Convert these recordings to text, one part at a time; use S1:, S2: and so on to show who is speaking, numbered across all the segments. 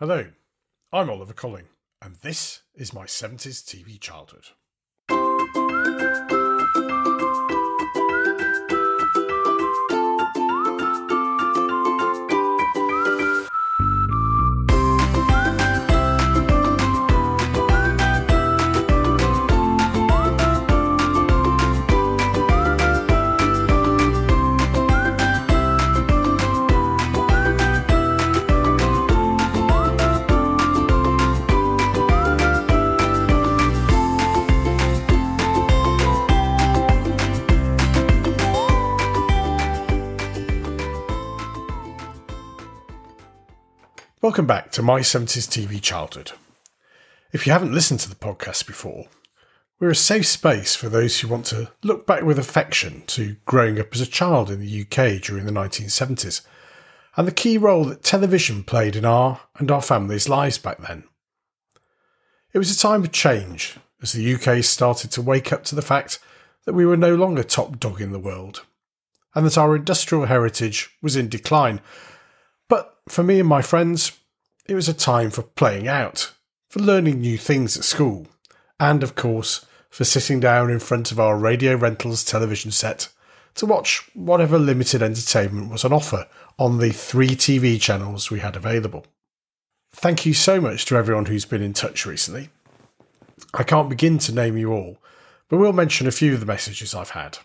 S1: Hello, I'm Oliver Colling, and this is my 70s TV childhood. Welcome back to My 70s TV Childhood. If you haven't listened to the podcast before, we're a safe space for those who want to look back with affection to growing up as a child in the UK during the 1970s and the key role that television played in our and our families' lives back then. It was a time of change as the UK started to wake up to the fact that we were no longer top dog in the world and that our industrial heritage was in decline. For me and my friends, it was a time for playing out, for learning new things at school, and of course, for sitting down in front of our radio rentals television set to watch whatever limited entertainment was on offer on the three TV channels we had available. Thank you so much to everyone who's been in touch recently. I can't begin to name you all, but we'll mention a few of the messages I've had.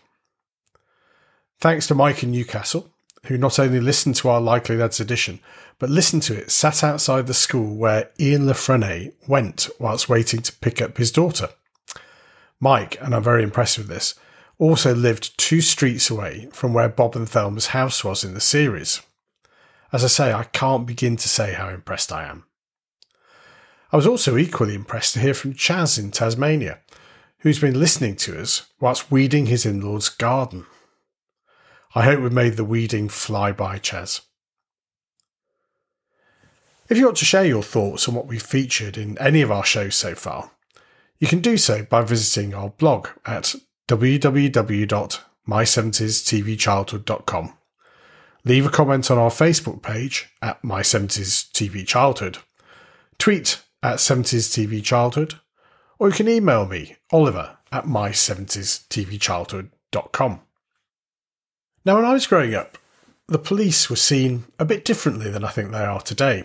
S1: Thanks to Mike in Newcastle, who not only listened to our Likely Lads edition, but listened to it sat outside the school where Ian La Frenais went whilst waiting to pick up his daughter. Mike, and I'm very impressed with this, also lived two streets away from where Bob and Thelma's house was in the series. As I say, I can't begin to say how impressed I am. I was also equally impressed to hear from Chaz in Tasmania, who's been listening to us whilst weeding his in law's garden. I hope we've made the weeding fly by, Chaz. If you want to share your thoughts on what we've featured in any of our shows so far, you can do so by visiting our blog at www.my70stvchildhood.com. Leave a comment on our Facebook page at My 70s TV Childhood, tweet at 70s TV Childhood, or you can email me, Oliver at my70stvchildhood.com. Now, when I was growing up, the police were seen a bit differently than I think they are today.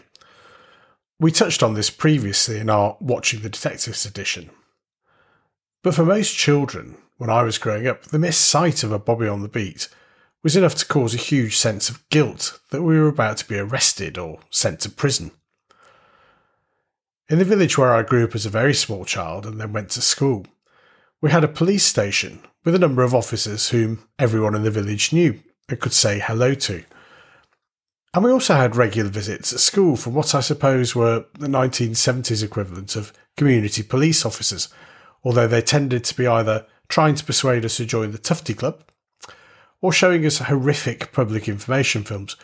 S1: We touched on this previously in our Watching the Detectives edition. But for most children, when I was growing up, the mere sight of a Bobby on the beat was enough to cause a huge sense of guilt that we were about to be arrested or sent to prison. In the village where I grew up as a very small child and then went to school, we had a police station with a number of officers whom everyone in the village knew and could say hello to. And we also had regular visits at school from what I suppose were the 1970s equivalent of community police officers, although they tended to be either trying to persuade us to join the Tufty Club or showing us horrific public information films,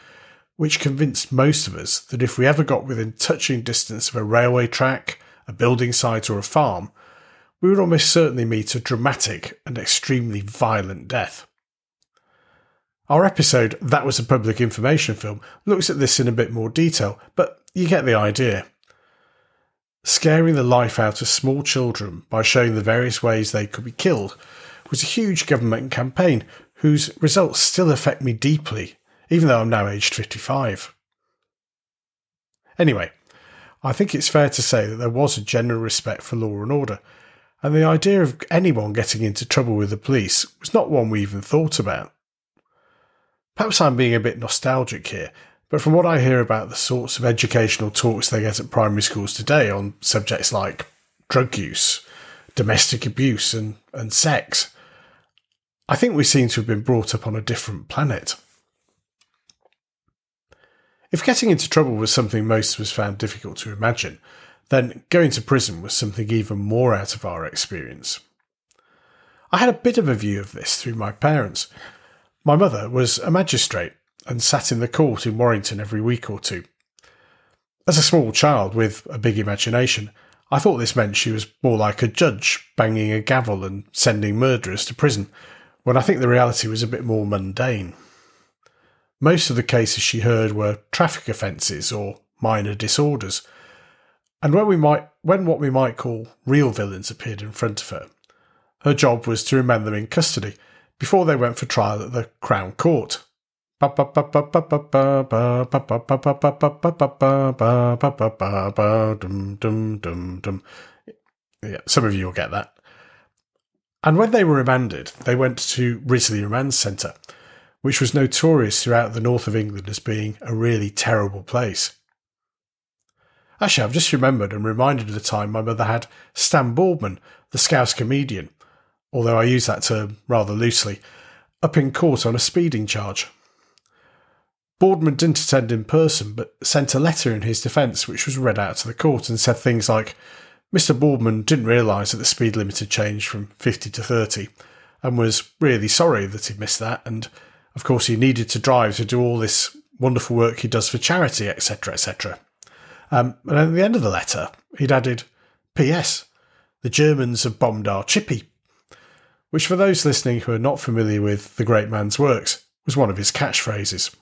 S1: which convinced most of us that if we ever got within touching distance of a railway track, a building site, or a farm, we would almost certainly meet a dramatic and extremely violent death. Our episode, That Was a Public Information Film, looks at this in a bit more detail, but you get the idea. Scaring the life out of small children by showing the various ways they could be killed was a huge government campaign whose results still affect me deeply, even though I'm now aged 55. Anyway, I think it's fair to say that there was a general respect for law and order, and the idea of anyone getting into trouble with the police was not one we even thought about. Perhaps I'm being a bit nostalgic here, but from what I hear about the sorts of educational talks they get at primary schools today on subjects like drug use, domestic abuse, and, and sex, I think we seem to have been brought up on a different planet. If getting into trouble was something most of us found difficult to imagine, then going to prison was something even more out of our experience. I had a bit of a view of this through my parents, my mother was a magistrate and sat in the court in Warrington every week or two. As a small child with a big imagination, I thought this meant she was more like a judge banging a gavel and sending murderers to prison, when I think the reality was a bit more mundane. Most of the cases she heard were traffic offences or minor disorders. And when we might when what we might call real villains appeared in front of her, her job was to remand them in custody before they went for trial at the Crown Court. Yeah, some of you will get that. And when they were remanded, they went to Risley Remand Centre, which was notorious throughout the north of England as being a really terrible place. Actually, I've just remembered and reminded of the time my mother had Stan Boardman, the Scouse comedian, although I use that term rather loosely, up in court on a speeding charge. Boardman didn't attend in person, but sent a letter in his defence, which was read out to the court and said things like Mr. Boardman didn't realise that the speed limit had changed from 50 to 30 and was really sorry that he'd missed that and of course, he needed to drive to do all this wonderful work he does for charity, etc., etc. Um, and at the end of the letter, he'd added, P.S. The Germans have bombed our chippy, which, for those listening who are not familiar with the great man's works, was one of his catchphrases.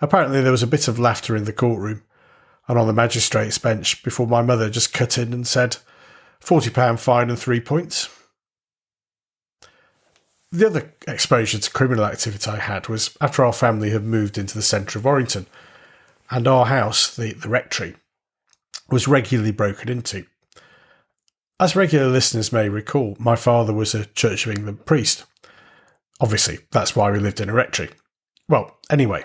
S1: Apparently, there was a bit of laughter in the courtroom and on the magistrate's bench before my mother just cut in and said, £40 fine and three points. The other exposure to criminal activity I had was after our family had moved into the centre of Warrington, and our house, the, the rectory, was regularly broken into. As regular listeners may recall, my father was a Church of England priest. Obviously, that's why we lived in a rectory. Well, anyway,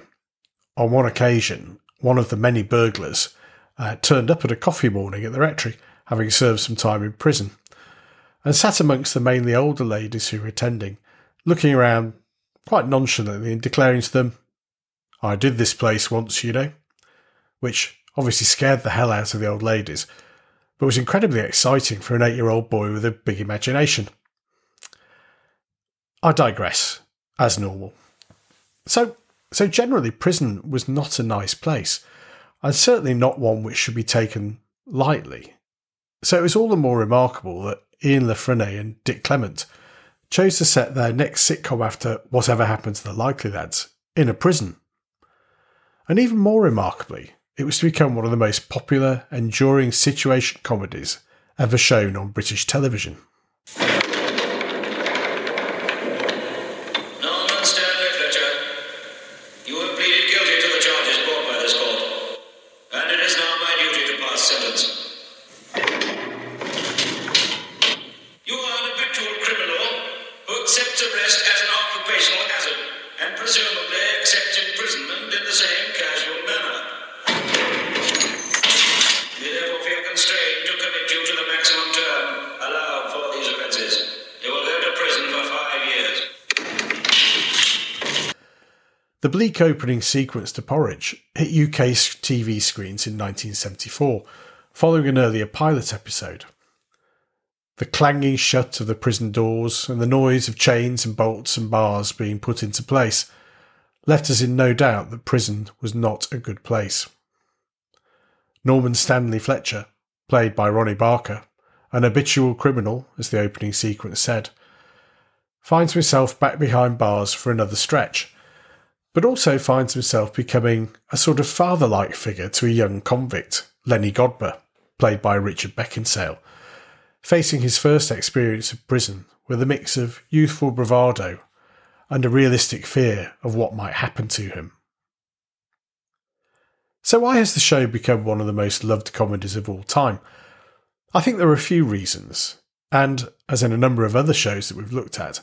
S1: on one occasion, one of the many burglars uh, turned up at a coffee morning at the rectory, having served some time in prison, and sat amongst the mainly older ladies who were attending looking around quite nonchalantly and declaring to them, I did this place once, you know, which obviously scared the hell out of the old ladies, but was incredibly exciting for an eight year old boy with a big imagination. I digress, as normal. So, so generally, prison was not a nice place, and certainly not one which should be taken lightly. So it was all the more remarkable that Ian La Frenais and Dick Clement chose to set their next sitcom after Whatever Happened to the Likely Lads in a prison. And even more remarkably, it was to become one of the most popular, enduring situation comedies ever shown on British television. The opening sequence to Porridge hit UK TV screens in 1974, following an earlier pilot episode. The clanging shut of the prison doors and the noise of chains and bolts and bars being put into place left us in no doubt that prison was not a good place. Norman Stanley Fletcher, played by Ronnie Barker, an habitual criminal, as the opening sequence said, finds himself back behind bars for another stretch but also finds himself becoming a sort of father like figure to a young convict, Lenny Godber, played by Richard Beckinsale, facing his first experience of prison with a mix of youthful bravado and a realistic fear of what might happen to him. So, why has the show become one of the most loved comedies of all time? I think there are a few reasons, and as in a number of other shows that we've looked at,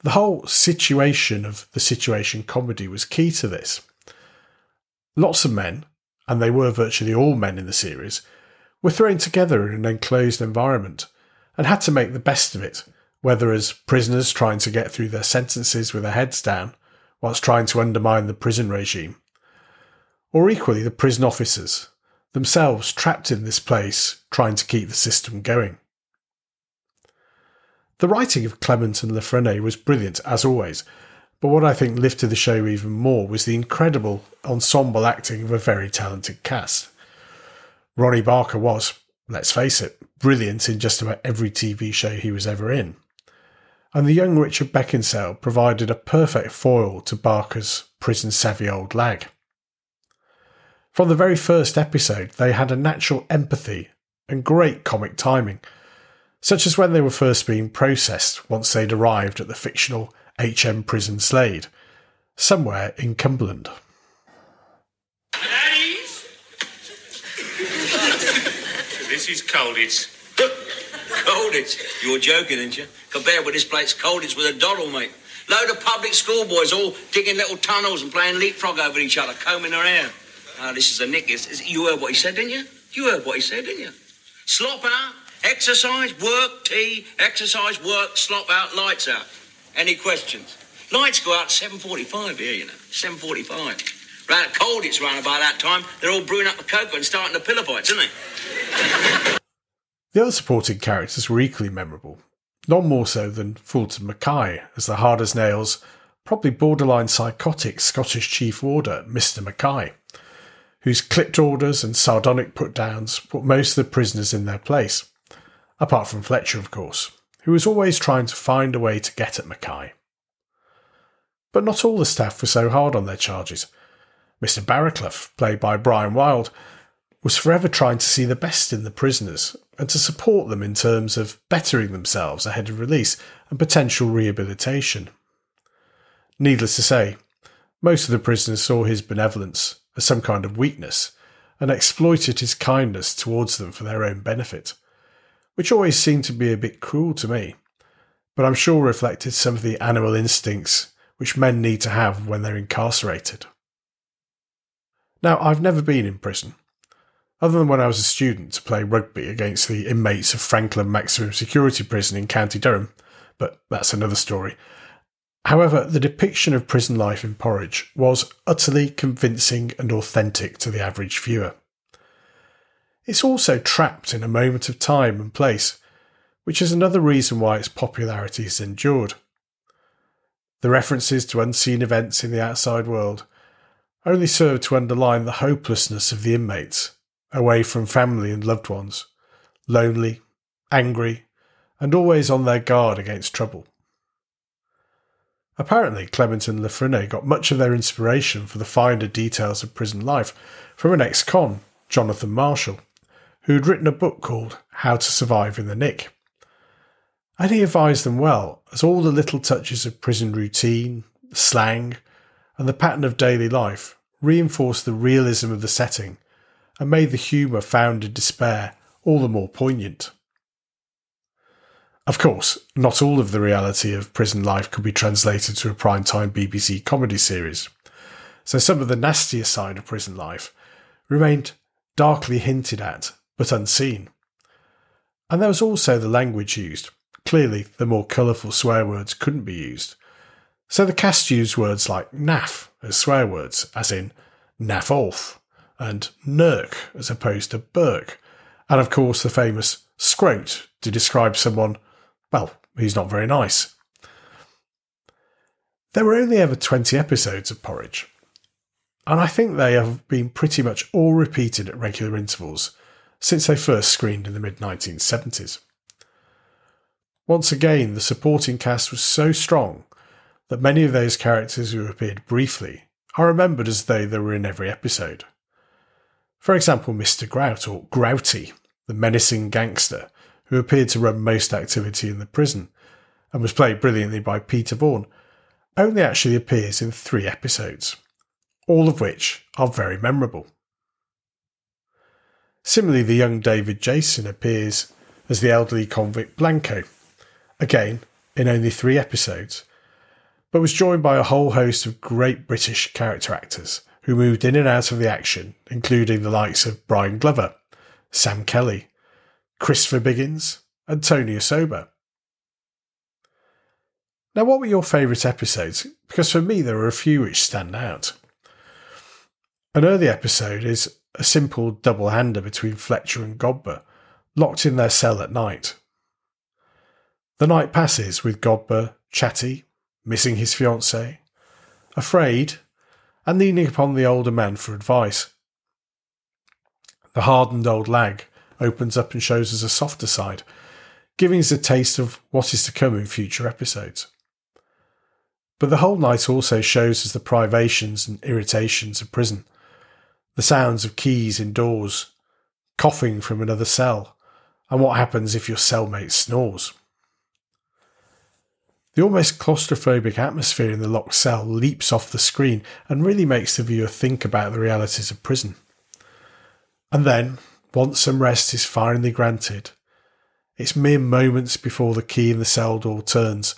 S1: the whole situation of the situation comedy was key to this. Lots of men, and they were virtually all men in the series, were thrown together in an enclosed environment and had to make the best of it, whether as prisoners trying to get through their sentences with their heads down whilst trying to undermine the prison regime, or equally the prison officers, themselves trapped in this place trying to keep the system going. The writing of Clement and La Frenais was brilliant, as always, but what I think lifted the show even more was the incredible ensemble acting of a very talented cast. Ronnie Barker was, let's face it, brilliant in just about every TV show he was ever in. And the young Richard Beckinsale provided a perfect foil to Barker's prison savvy old lag. From the very first episode, they had a natural empathy and great comic timing, such as when they were first being processed once they'd arrived at the fictional HM prison Slade, somewhere in Cumberland.
S2: This is Colditz.
S3: Colditz? You're joking, aren't you? Compared with this place, Colditz with a doddle, mate. Load of public schoolboys all digging little tunnels and playing leapfrog over each other, combing their hair. Oh, this is a nick. It's, it's, you heard what he said, didn't you? You heard what he said, didn't you? Slop out, exercise, work, tea, exercise, work, slop out, lights out. Any questions? Lights go out at 7.45 here, you know. 7.45. Round Colditz round about that time. They're all brewing up the cocoa and starting the pillar fights, aren't they?
S1: The other supporting characters were equally memorable, none more so than Fulton Mackay as the hard as nails, probably borderline psychotic Scottish Chief Warder, Mr. Mackay, whose clipped orders and sardonic put downs put most of the prisoners in their place, apart from Fletcher, of course, who was always trying to find a way to get at Mackay. But not all the staff were so hard on their charges. Mr. Barraclough, played by Brian Wilde, was forever trying to see the best in the prisoners and to support them in terms of bettering themselves ahead of release and potential rehabilitation. Needless to say, most of the prisoners saw his benevolence as some kind of weakness and exploited his kindness towards them for their own benefit, which always seemed to be a bit cruel to me, but I'm sure reflected some of the animal instincts which men need to have when they're incarcerated. Now, I've never been in prison, other than when I was a student to play rugby against the inmates of Frankland Maximum Security Prison in County Durham, but that's another story. However, the depiction of prison life in Porridge was utterly convincing and authentic to the average viewer. It's also trapped in a moment of time and place, which is another reason why its popularity has endured. The references to unseen events in the outside world only serve to underline the hopelessness of the inmates, away from family and loved ones, lonely, angry, and always on their guard against trouble. Apparently, Clement and Le got much of their inspiration for the finer details of prison life from an ex con, Jonathan Marshall, who had written a book called How to Survive in the Nick. And he advised them well, as all the little touches of prison routine, slang, and the pattern of daily life reinforced the realism of the setting and made the humour found in despair all the more poignant. Of course, not all of the reality of prison life could be translated to a prime-time BBC comedy series, so some of the nastier side of prison life remained darkly hinted at but unseen. And there was also the language used. Clearly, the more colourful swear words couldn't be used. So the cast used words like naff as swear words, as in naff off, and nurk as opposed to burk, and of course the famous scrote to describe someone well, he's not very nice. There were only ever 20 episodes of Porridge, and I think they have been pretty much all repeated at regular intervals since they first screened in the mid 1970s. Once again, the supporting cast was so strong that many of those characters who appeared briefly are remembered as though they were in every episode. For example, Mr. Grout, or Grouty, the menacing gangster who appeared to run most activity in the prison and was played brilliantly by Peter Vaughan, only actually appears in three episodes, all of which are very memorable. Similarly, the young David Jason appears as the elderly convict Blanco, again in only three episodes, but was joined by a whole host of great British character actors who moved in and out of the action, including the likes of Brian Glover, Sam Kelly, Christopher Biggins, and Tony Osoba. Now, what were your favourite episodes? Because for me, there are a few which stand out. An early episode is a simple double hander between Fletcher and Godber, locked in their cell at night. The night passes with Godber chatty, missing his fiancée, afraid, and leaning upon the older man for advice. The hardened old lag opens up and shows us a softer side, giving us a taste of what is to come in future episodes. But the whole night also shows us the privations and irritations of prison, the sounds of keys in doors, coughing from another cell, and what happens if your cellmate snores. The almost claustrophobic atmosphere in the locked cell leaps off the screen and really makes the viewer think about the realities of prison. And then, once some rest is finally granted, it's mere moments before the key in the cell door turns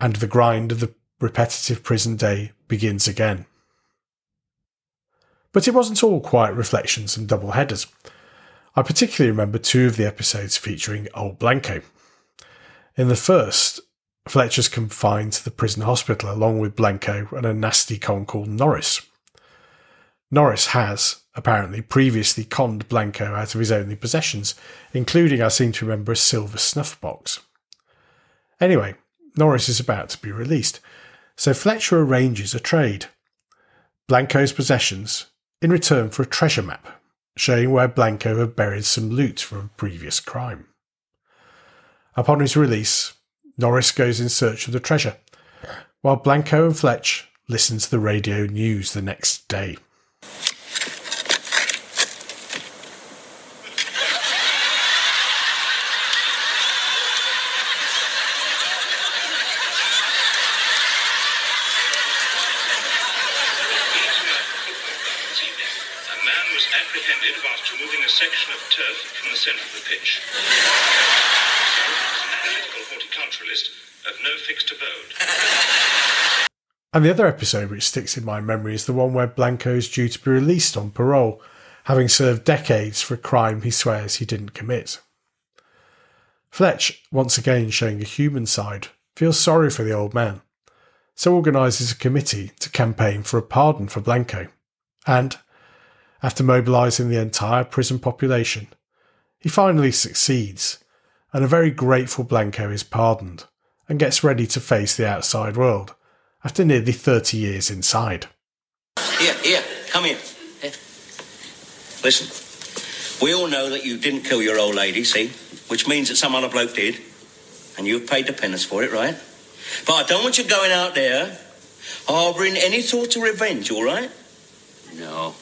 S1: and the grind of the repetitive prison day begins again. But it wasn't all quiet reflections and double headers. I particularly remember two of the episodes featuring Old Blanco. In the first, Fletcher's confined to the prison hospital along with Blanco and a nasty con called Norris. Norris has, apparently, previously conned Blanco out of his only possessions, including, I seem to remember, a silver snuff box. Anyway, Norris is about to be released, so Fletcher arranges a trade. Blanco's possessions in return for a treasure map showing where Blanco had buried some loot from a previous crime. Upon his release, Norris goes in search of the treasure, while Blanco and Fletch listen to the radio news the next day.
S2: A man was apprehended whilst removing a section of turf from the centre of the pitch. An analytical horticulturalist of no fixed abode.
S1: And the other episode which sticks in my memory is the one where Blanco is due to be released on parole, having served decades for a crime he swears he didn't commit. Fletch, once again showing a human side, feels sorry for the old man, so organises a committee to campaign for a pardon for Blanco. And, after mobilising the entire prison population, he finally succeeds, and a very grateful Blanco is pardoned and gets ready to face the outside world after nearly 30 years inside.
S3: Here, here, come here. Here. Listen, we all know that you didn't kill your old lady, see? Which means that some other bloke did. And you've paid the penance for it, right? But I don't want you going out there harbouring any thought of revenge, all right?
S4: No.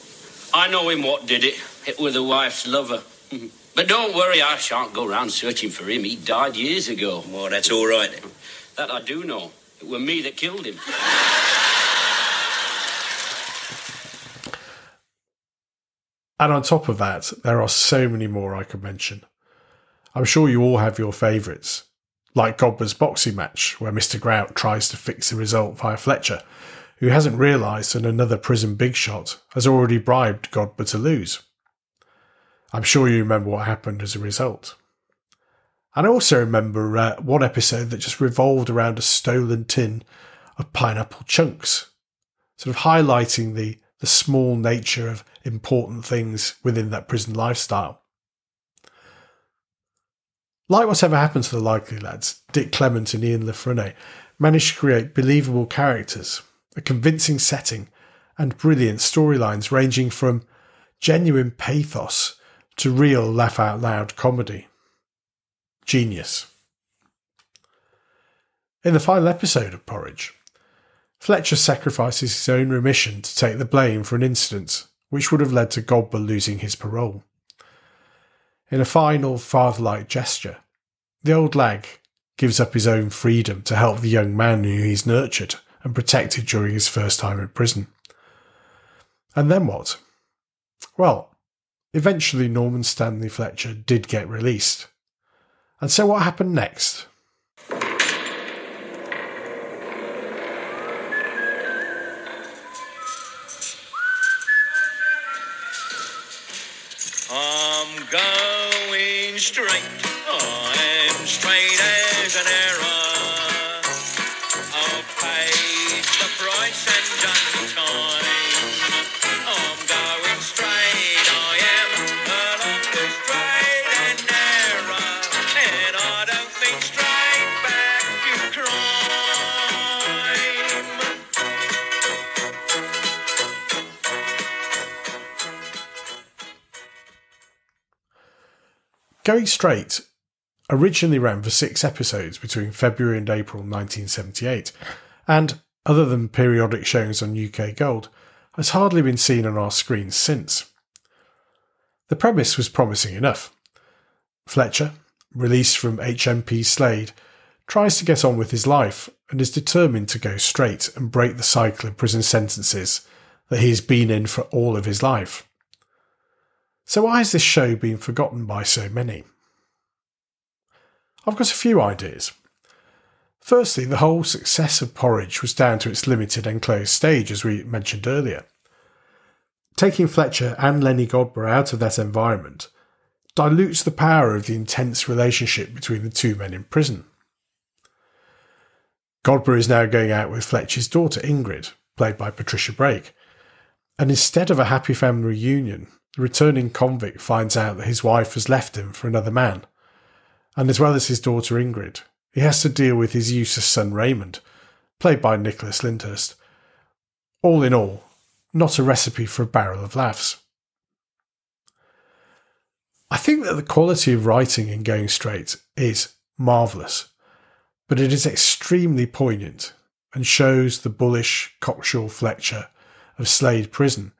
S4: I know him what did it. It was the wife's lover. but don't worry, I shan't go round searching for him. He died years ago.
S3: Well, that's all right.
S4: That I do know. It were me that killed him.
S1: And on top of that, there are so many more I could mention. I'm sure you all have your favourites, like Godber's boxing match, where Mr. Grout tries to fix the result via Fletcher, who hasn't realised that another prison big shot has already bribed Godber to lose. I'm sure you remember what happened as a result. And I also remember uh, one episode that just revolved around a stolen tin of pineapple chunks, sort of highlighting the, the small nature of important things within that prison lifestyle. Like whatever happened to the likely lads, Dick Clement and Ian La Frenais managed to create believable characters, a convincing setting, and brilliant storylines ranging from genuine pathos to real laugh out loud comedy. Genius. In the final episode of Porridge, Fletcher sacrifices his own remission to take the blame for an incident which would have led to Godber losing his parole. In a final father-like gesture, the old lag gives up his own freedom to help the young man who he's nurtured and protected during his first time in prison. And then what? Well, eventually Norman Stanley Fletcher did get released. And so what happened next?
S3: I'm going straight. Going Straight
S1: originally ran for six episodes between February and April 1978, and other than periodic showings on UK Gold, has hardly been seen on our screens since. The premise was promising enough. Fletcher, released from HMP Slade, tries to get on with his life and is determined to go straight and break the cycle of prison sentences that he has been in for all of his life. So, why has this show been forgotten by so many? I've got a few ideas. Firstly, the whole success of Porridge was down to its limited enclosed stage, as we mentioned earlier. Taking Fletcher and Lenny Godber out of that environment dilutes the power of the intense relationship between the two men in prison. Godber is now going out with Fletcher's daughter Ingrid, played by Patricia Brake, and instead of a happy family reunion, the returning convict finds out that his wife has left him for another man. And as well as his daughter Ingrid, he has to deal with his useless son Raymond, played by Nicholas Lyndhurst. All in all, not a recipe for a barrel of laughs. I think that the quality of writing in Going Straight is marvellous, but it is extremely poignant and shows the bullish, cocksure Fletcher of Slade Prison,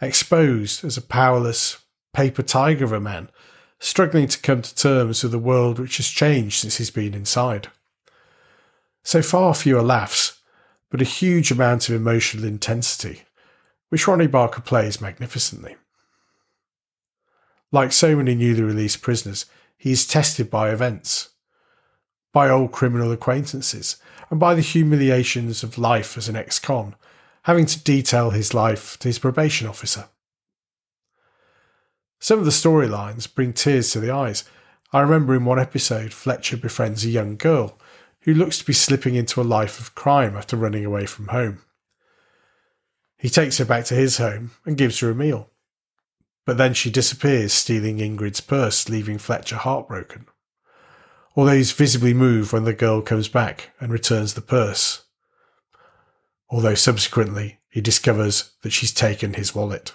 S1: exposed as a powerless paper tiger of a man, struggling to come to terms with a world which has changed since he's been inside. So far fewer laughs, but a huge amount of emotional intensity, which Ronnie Barker plays magnificently. Like so many newly released prisoners, he is tested by events, by old criminal acquaintances, and by the humiliations of life as an ex con, having to detail his life to his probation officer. Some of the storylines bring tears to the eyes. I remember in one episode, Fletcher befriends a young girl who looks to be slipping into a life of crime after running away from home. He takes her back to his home and gives her a meal. But then she disappears, stealing Ingrid's purse, leaving Fletcher heartbroken. Although he's visibly moved when the girl comes back and returns the purse, although subsequently he discovers that she's taken his wallet.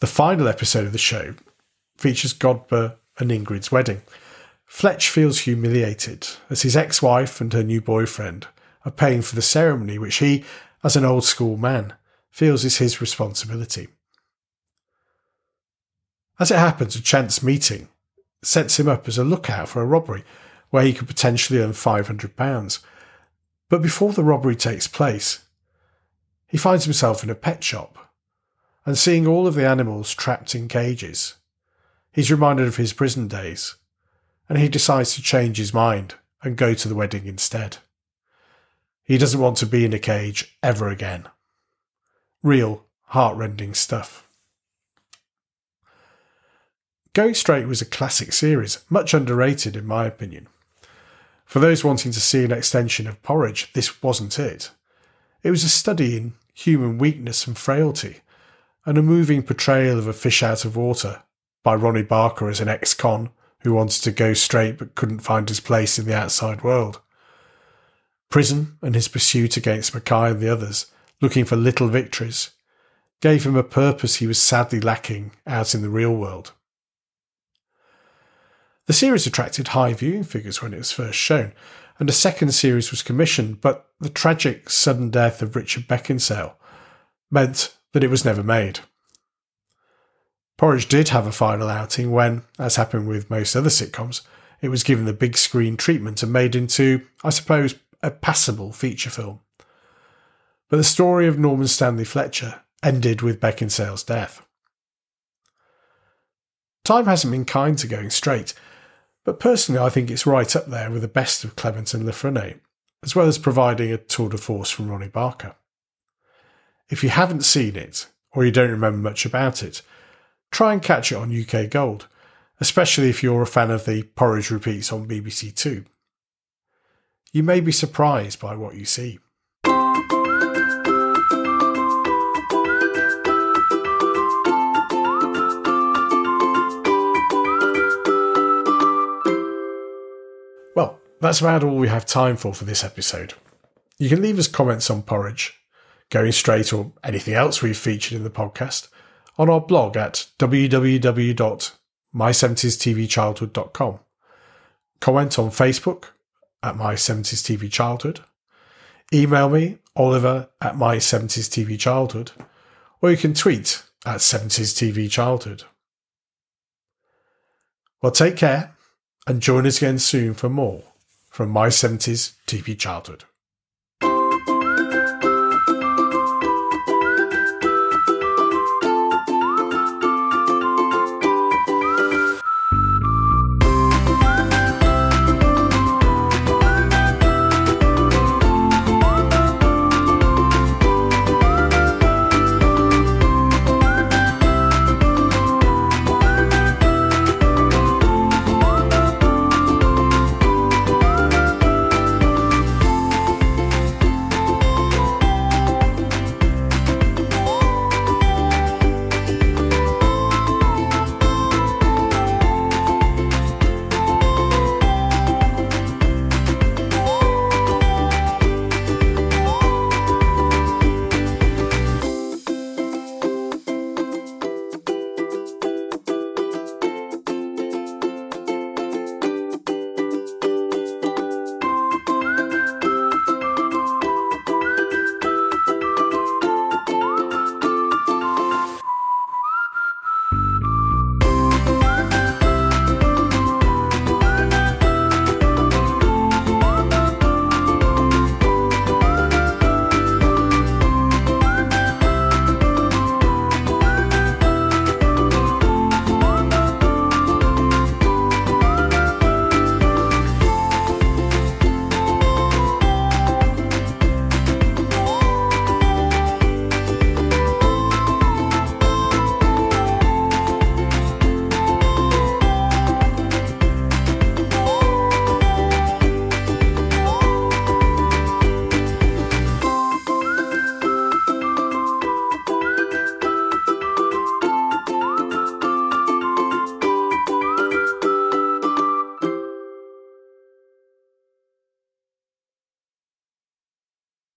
S1: The final episode of the show features Godber and Ingrid's wedding. Fletch feels humiliated as his ex wife and her new boyfriend are paying for the ceremony, which he, as an old school man, feels is his responsibility. As it happens, a chance meeting sets him up as a lookout for a robbery where he could potentially earn £500. But before the robbery takes place, he finds himself in a pet shop and seeing all of the animals trapped in cages. He's reminded of his prison days and he decides to change his mind and go to the wedding instead. He doesn't want to be in a cage ever again. Real, heartrending stuff. Going Straight was a classic series, much underrated in my opinion. For those wanting to see an extension of Porridge, this wasn't it. It was a study in human weakness and frailty, and a moving portrayal of a fish out of water by Ronnie Barker as an ex con who wanted to go straight but couldn't find his place in the outside world. Prison and his pursuit against Mackay and the others, looking for little victories, gave him a purpose he was sadly lacking out in the real world. The series attracted high viewing figures when it was first shown, and a second series was commissioned, but the tragic sudden death of Richard Beckinsale meant that it was never made. Porridge did have a final outing when, as happened with most other sitcoms, it was given the big screen treatment and made into, I suppose, a passable feature film. But the story of Norman Stanley Fletcher ended with Beckinsale's death. Time hasn't been kind to going straight, but personally, I think it's right up there with the best of Clement and La as well as providing a tour de force from Ronnie Barker. If you haven't seen it, or you don't remember much about it, try and catch it on UK Gold, especially if you're a fan of the Porridge repeats on BBC Two. You may be surprised by what you see. That's about all we have time for for this episode. You can leave us comments on porridge, going straight, or anything else we've featured in the podcast on our blog at www.my70stvchildhood.com. Comment on Facebook at My 70s TV. Email me oliver at my 70s TV or you can tweet at 70s TV. Well, take care and join us again soon for more from my 70s TV childhood.